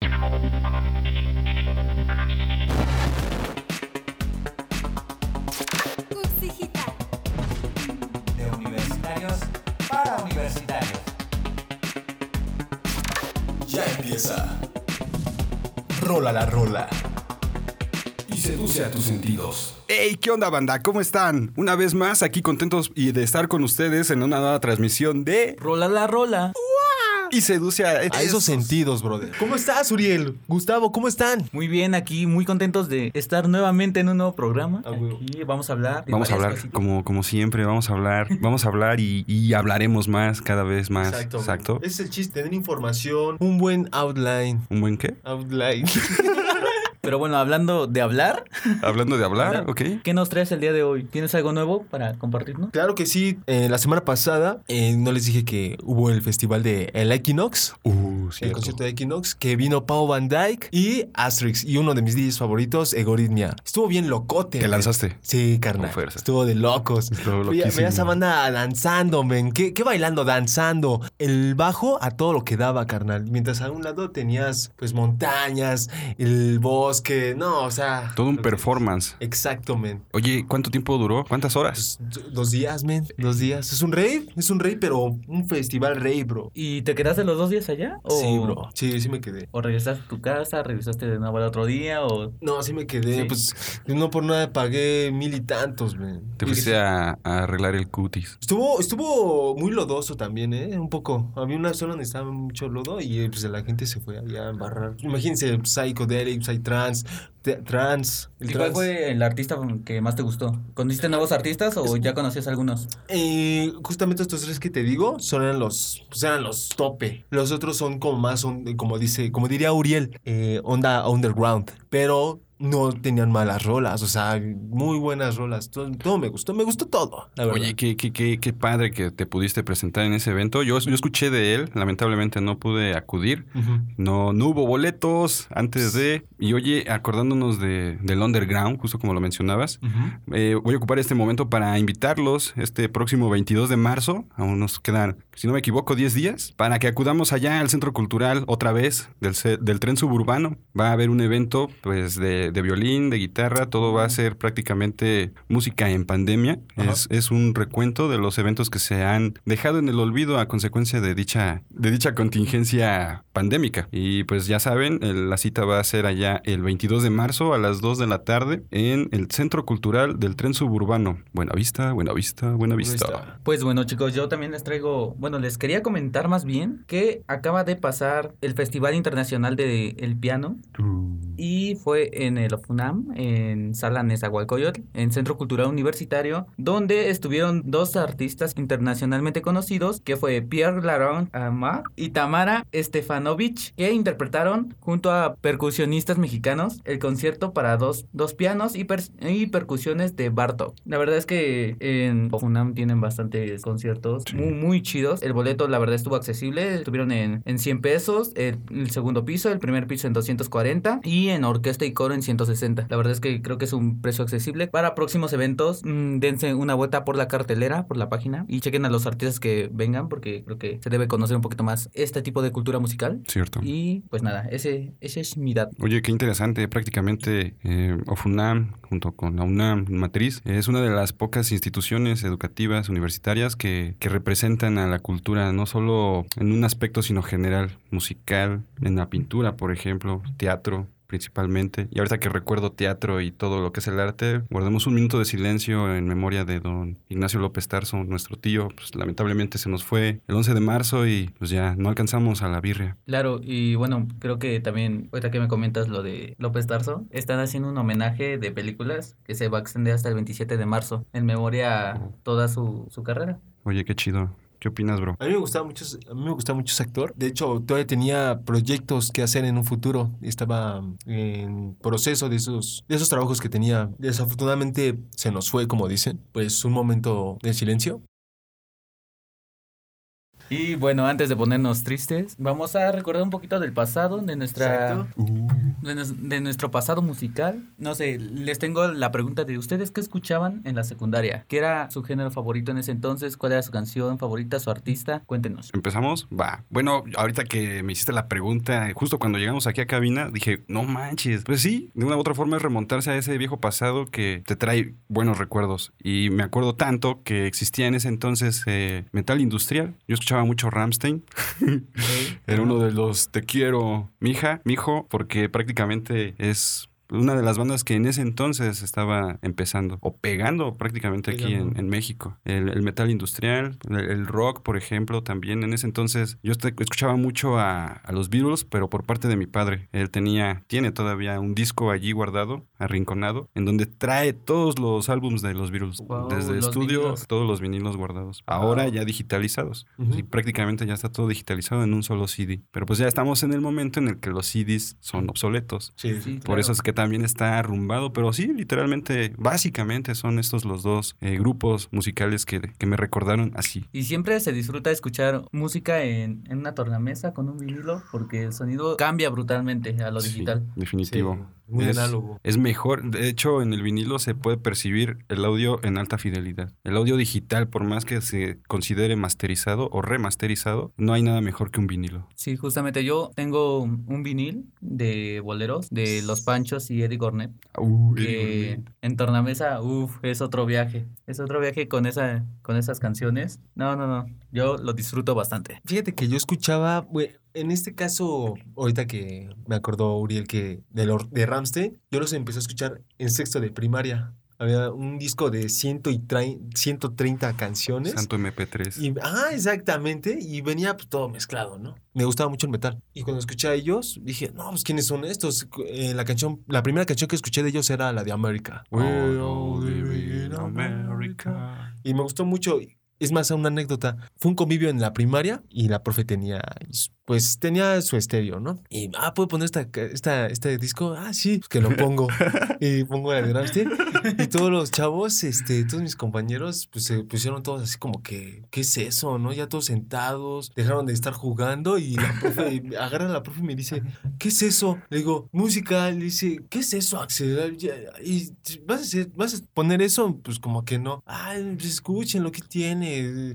De universitarios para universitarios. Ya empieza. Rola la rola. Y seduce a tus sentidos. Hey, ¿qué onda, banda? ¿Cómo están? Una vez más, aquí contentos y de estar con ustedes en una nueva transmisión de Rola la rola. Y seduce a, A esos sentidos, brother. ¿Cómo estás, Uriel? Gustavo, ¿cómo están? Muy bien, aquí muy contentos de estar nuevamente en un nuevo programa. Ah. Aquí vamos a hablar. de Vamos a hablar, cositas. como, como siempre, vamos a hablar, vamos a hablar y, y hablaremos más, cada vez más. Exacto. Ese es el chiste, tener información, un buen outline. ¿Un buen qué? Outline. Pero bueno, hablando de hablar, Hablando de hablar, Hablar. ¿ok? ¿qué nos traes el día de hoy? ¿Tienes algo nuevo para compartirnos? claro que sí. Eh, la semana pasada eh, no les dije que hubo el festival de el Equinox. Uh, El cierto. concierto de Equinox, que vino Pau Van Dyke y Asterix. Y uno de mis DJs favoritos, Egoritmia. Estuvo bien locote. ¿Te lanzaste? Sí, carnal. Estuvo de locos. Estuvo loquísimo. veía esa banda danzando, men. ¿Qué, qué bailando? Danzando. El bajo a todo lo que daba, carnal. Mientras a un lado tenías, pues, montañas, el bosque. No, o sea. Todo un lo que- performance. Exacto, men. Oye, ¿cuánto tiempo duró? ¿Cuántas horas? Pues, dos días, men. Dos días. Es un rave. Es un rave, pero un festival rave, bro. ¿Y te quedaste los dos días allá? ¿O, Sí, bro. Sí, sí me quedé. ¿O regresaste a tu casa? ¿Regresaste de nuevo al otro día? ¿O No, sí me quedé. Sí. Pues no por nada pagué mil y tantos, men. Te fuiste a arreglar el cutis. Estuvo, estuvo muy lodoso también, ¿eh? Un poco. Había una zona donde estaba mucho lodo y pues la gente se fue allá a embarrar. Imagínense, Psychedelic, Psytrance, te- Trans. El ¿Y cuál fue el artista que más te gustó? ¿Conociste nuevos artistas o ya conocías algunos? Eh, justamente estos tres que te digo son eran los, pues eran los tope. Los otros son como más, on- como dice, como diría Uriel, eh, onda underground. Pero no tenían malas rolas, o sea, muy buenas rolas. Todo, todo me gustó, me gustó todo, la verdad. Oye, qué, qué, qué, qué padre que te pudiste presentar en ese evento. Yo, yo escuché de él, lamentablemente no pude acudir. No, no hubo boletos antes de. Y oye, acordándonos de, del underground, justo como lo mencionabas, eh, voy a ocupar este momento para invitarlos este próximo 22 de marzo. Aún nos quedan, si no me equivoco, 10 días para que acudamos allá al Centro Cultural otra vez del, del tren suburbano. Va a haber un evento pues de, de violín, de guitarra, todo va a ser prácticamente música en pandemia. Es, es un recuento de los eventos que se han dejado en el olvido a consecuencia de dicha, de dicha contingencia pandémica. Y pues ya saben, el- la cita va a ser allá el 22 de marzo a las 2 de la tarde en el Centro Cultural del Tren Suburbano. Buena vista, buena vista, buena vista. Pues bueno, chicos, yo también les traigo, bueno, les quería comentar más bien que acaba de pasar el Festival Internacional de el Piano y fue en el OFUNAM, en Sala Nezahualcóyotl, en Centro Cultural Universitario, donde estuvieron dos artistas internacionalmente conocidos, que fue Pierre Laurent Amar y Tamara Stefanovic, que interpretaron junto a percusionistas mexicanos el concierto para dos, dos pianos y, pers- y percusiones de Bartok. La verdad es que en OFUNAM tienen bastantes conciertos Sí. muy, muy chidos. El boleto, la verdad, estuvo accesible. Estuvieron en, en 100 pesos, el, el segundo piso, el primer piso en 240 y en orquesta y coro en 160. La verdad es que creo que es un precio accesible. Para próximos eventos, mm, dense una vuelta por la cartelera, por la página y chequen a los artistas que vengan porque creo que se debe conocer un poquito más este tipo de cultura musical. Cierto. Y pues nada, ese, ese es mi dato. Oye, qué interesante. Prácticamente eh, OFUNAM, junto con la UNAM Matriz, es una de las pocas instituciones educativas universitarias que, que representan a la cultura, no solo en un aspecto, sino general, musical, en la pintura, por ejemplo, teatro principalmente. Y ahorita que recuerdo teatro y todo lo que es el arte, guardemos un minuto de silencio en memoria de don Ignacio López Tarso, nuestro tío. Pues lamentablemente se nos fue el 11 de marzo y pues ya no alcanzamos a la birria. Claro, y bueno, creo que también, ahorita que me comentas lo de López Tarso, están haciendo un homenaje de películas que se va a extender hasta el 27 de marzo, en memoria a toda su, su carrera. Oye, qué chido. ¿Qué opinas, bro? A mí me gustaba mucho, a mí me gustaba mucho ese actor. De hecho, todavía tenía proyectos que hacer en un futuro. Estaba en proceso de esos, de esos trabajos que tenía. Desafortunadamente se nos fue, como dicen. Pues un momento de silencio. Y bueno, antes de ponernos tristes, vamos a recordar un poquito del pasado, de nuestra, Exacto. De nuestro pasado musical, no sé, les tengo la pregunta de ustedes qué escuchaban en la secundaria, qué era su género favorito en ese entonces, cuál era su canción favorita, su artista, cuéntenos. ¿Empezamos? Va. Bueno, ahorita que me hiciste la pregunta, justo cuando llegamos aquí a cabina, dije, no manches. Pues sí, de una u otra forma es remontarse a ese viejo pasado que te trae buenos recuerdos. Y me acuerdo tanto que existía en ese entonces eh, metal industrial. Yo escuchaba mucho Ramstein. Era uno de los Te quiero, mija, mijo, porque prácticamente es una de las bandas que en ese entonces estaba empezando o pegando prácticamente aquí en, Pegando. en México. El, el metal industrial, el, el rock, por ejemplo, también en ese entonces yo este- escuchaba mucho a, a los Beatles, pero por parte de mi padre. Él tenía, tiene todavía un disco allí guardado, arrinconado, en donde trae todos los álbums de los Beatles. Wow, desde los estudio, vinilos. todos los vinilos guardados. Ahora ya digitalizados. Ujú. Sí, prácticamente ya está todo digitalizado en un solo CD. Pero pues ya estamos en el momento en el que los CDs son obsoletos. Sí. Sí, Por claro. eso es que también está arrumbado, pero sí, literalmente, básicamente son estos los dos eh, grupos musicales que, que me recordaron así. Y siempre se disfruta escuchar música en, en una tornamesa con un vinilo porque el sonido cambia brutalmente a lo Sí, digital. definitivo. Sí, muy es, análogo. Es mejor, de hecho, en el vinilo se puede percibir el audio en alta fidelidad. El audio digital, por más que se considere masterizado o remasterizado, no hay nada mejor que un vinilo. Sí, justamente yo tengo un vinil de boleros de Los Panchos y Eddie Gornet. que en tornamesa, uff, es otro viaje. Es otro viaje con esa, con esas canciones. No, no, no. Yo lo disfruto bastante. Fíjate que yo escuchaba, güey, en este caso, ahorita que me acordó Uriel que de, de Ramstein, yo los empecé a escuchar en sexto de primaria. Había un disco de ciento y trai- 130 canciones. Santo MP3. Y, ah, exactamente. Y venía pues, todo mezclado, ¿no? Me gustaba mucho el metal. Y cuando escuché a ellos, dije, no, pues ¿quiénes son estos? Eh, la canción, la primera canción que escuché de ellos era la de América. Oh, no, living in America. Y me gustó mucho. Es más, una anécdota. Fue un convivio en la primaria y la profe tenía, pues tenía su estéreo, ¿no? Y, ah, ¿puedo poner esta, esta, este disco? Ah, sí, pues que lo pongo. y pongo la de Ramstein. Y todos los chavos, este, todos mis compañeros, pues se pusieron todos así como que, ¿qué es eso, no? Ya todos sentados, dejaron de estar jugando y la profe, agarra a la profe y me dice, ¿qué es eso? Le digo, música. Le dice, ¿qué es eso, Axel? ¿Y vas a, hacer- vas a poner eso? Pues como que no. Ay, pues escuchen lo que tiene.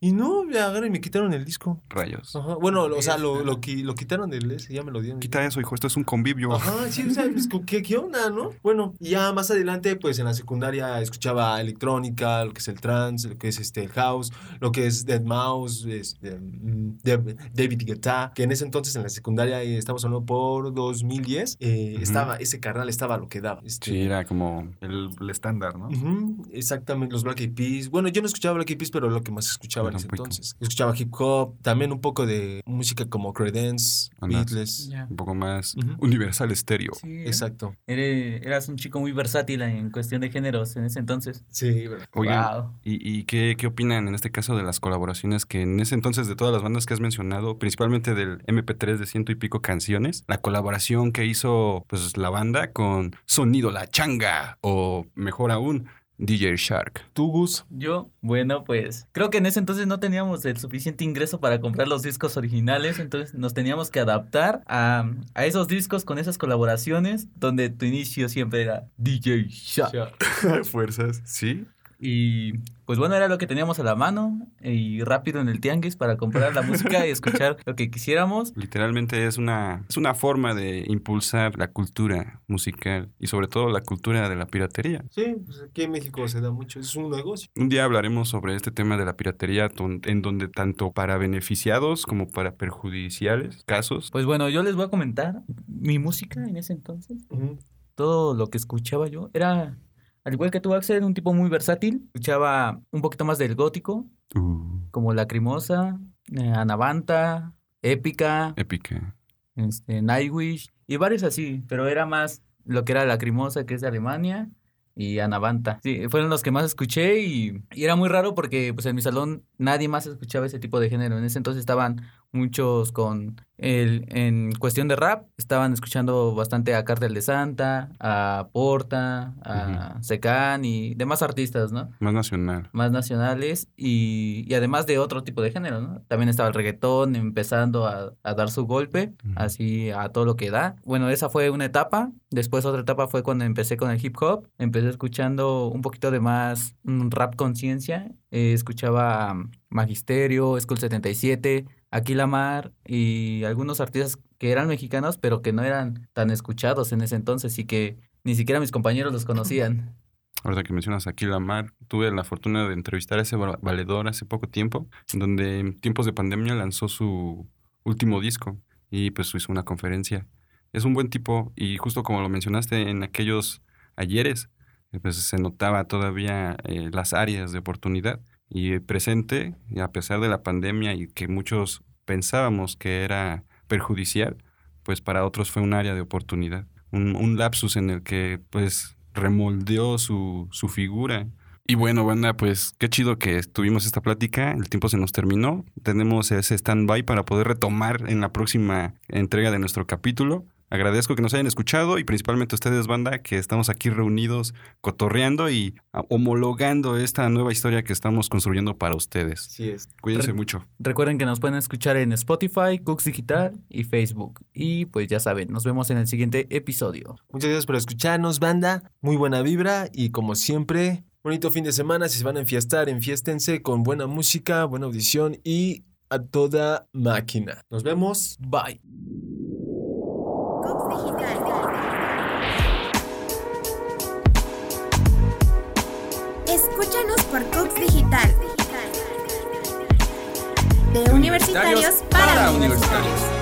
Y no, me agarran y me quitaron el disco. Rayos. Ajá. Bueno, o sea, lo, lo, lo quitaron del ese, ya me lo dieron. Quita eso, hijo, esto es un convivio. Ajá, sí, o sea, pues, ¿qué, ¿qué onda, no? Bueno, y ya más adelante, pues en la secundaria escuchaba electrónica, lo que es el trance, lo que es este el house, lo que es Dead Mouse, este, mm, David Guetta, que en ese entonces en la secundaria, eh, estamos hablando por 2010, eh, estaba, ese carnal estaba lo que daba. Este, Sí, era como el, el estándar, ¿no? Exactamente, los Black Eyed Peas. Bueno, yo no escuchaba Black Eyed Peas, pero lo que más escuchaba en ese entonces. Escuchaba hip hop, también un poco de música como Credence. Beatles. Un poco más universal estéreo. Sí, ¿eh? Exacto. Eras un chico muy versátil en cuestión de géneros en ese entonces. Sí, ¿verdad? Oigan, Wow. ¿y, y qué, qué opinan en este caso de las colaboraciones que en ese entonces de todas las bandas que has mencionado, principalmente del MP3 de ciento y pico canciones, la colaboración que hizo pues la banda con Sonido La Changa o mejor aún DJ Shark? ¿Tú, Gus? Yo, bueno, pues creo que en ese entonces no teníamos el suficiente ingreso para comprar los discos originales, entonces nos teníamos que adaptar a, a esos discos con esas colaboraciones, donde tu inicio siempre era DJ Shark. Fuerzas, ¿sí? Y pues bueno, era lo que teníamos a la mano y rápido en el tianguis para comprar la música y escuchar lo que quisiéramos. Literalmente es una, es una forma de impulsar la cultura musical y sobre todo la cultura de la piratería. Sí, pues aquí en México se da mucho, es un negocio. Un día hablaremos sobre este tema de la piratería, en donde tanto para beneficiados como para perjudiciales casos. Pues bueno, yo les voy a comentar mi música en ese entonces. Ujú. todo lo que escuchaba yo era, al igual que tú, Axel, un tipo muy versátil. Escuchaba un poquito más del gótico, Uh, como Lacrimosa, eh, Anavanta, Épica, épica. este, Nightwish y varios así, pero era más lo que era Lacrimosa, que es de Alemania, y Anavanta. Sí, fueron los que más escuché y, y era muy raro porque pues en mi salón nadie más escuchaba ese tipo de género. En ese entonces estaban muchos con el, en cuestión de rap, estaban escuchando bastante a Cartel de Santa, a Porta, a Secan y demás artistas, ¿no? Más nacional. Más nacionales y, y además de otro tipo de género, ¿no? También estaba el reggaetón empezando a, a dar su golpe, así a todo lo que da. Bueno, esa fue una etapa. Después otra etapa fue cuando empecé con el hip hop. Empecé escuchando un poquito de más mm, rap conciencia. Eh, escuchaba Magisterio, School 77, Aquila Mar y algunos artistas que eran mexicanos, pero que no eran tan escuchados en ese entonces y que ni siquiera mis compañeros los conocían. Ahorita que mencionas aquí la mar, tuve la fortuna de entrevistar a ese va- valedor hace poco tiempo, donde en tiempos de pandemia lanzó su último disco y pues hizo una conferencia. Es un buen tipo y justo como lo mencionaste en aquellos ayeres, pues se notaba todavía eh, las áreas de oportunidad y presente, y a pesar de la pandemia y que muchos pensábamos que era perjudicial, pues para otros fue un área de oportunidad, un, un lapsus en el que pues remoldeó su, su figura. Y bueno, banda, pues qué chido que tuvimos esta plática. El tiempo se nos terminó. Tenemos ese stand-by para poder retomar en la próxima entrega de nuestro capítulo. Agradezco que nos hayan escuchado y principalmente a ustedes, banda, que estamos aquí reunidos, cotorreando y ah, homologando esta nueva historia que estamos construyendo para ustedes. Así es. Cuídense Re- mucho. Recuerden que nos pueden escuchar en Spotify, Cooks Digital y Facebook. Y pues ya saben, nos vemos en el siguiente episodio. Muchas gracias por escucharnos, banda. Muy buena vibra y como siempre, bonito fin de semana. Si se van a enfiestar, enfiéstense con buena música, buena audición y a toda máquina. Nos vemos. Bye. Escúchanos por Cooks Digital. De universitarios para universitarios.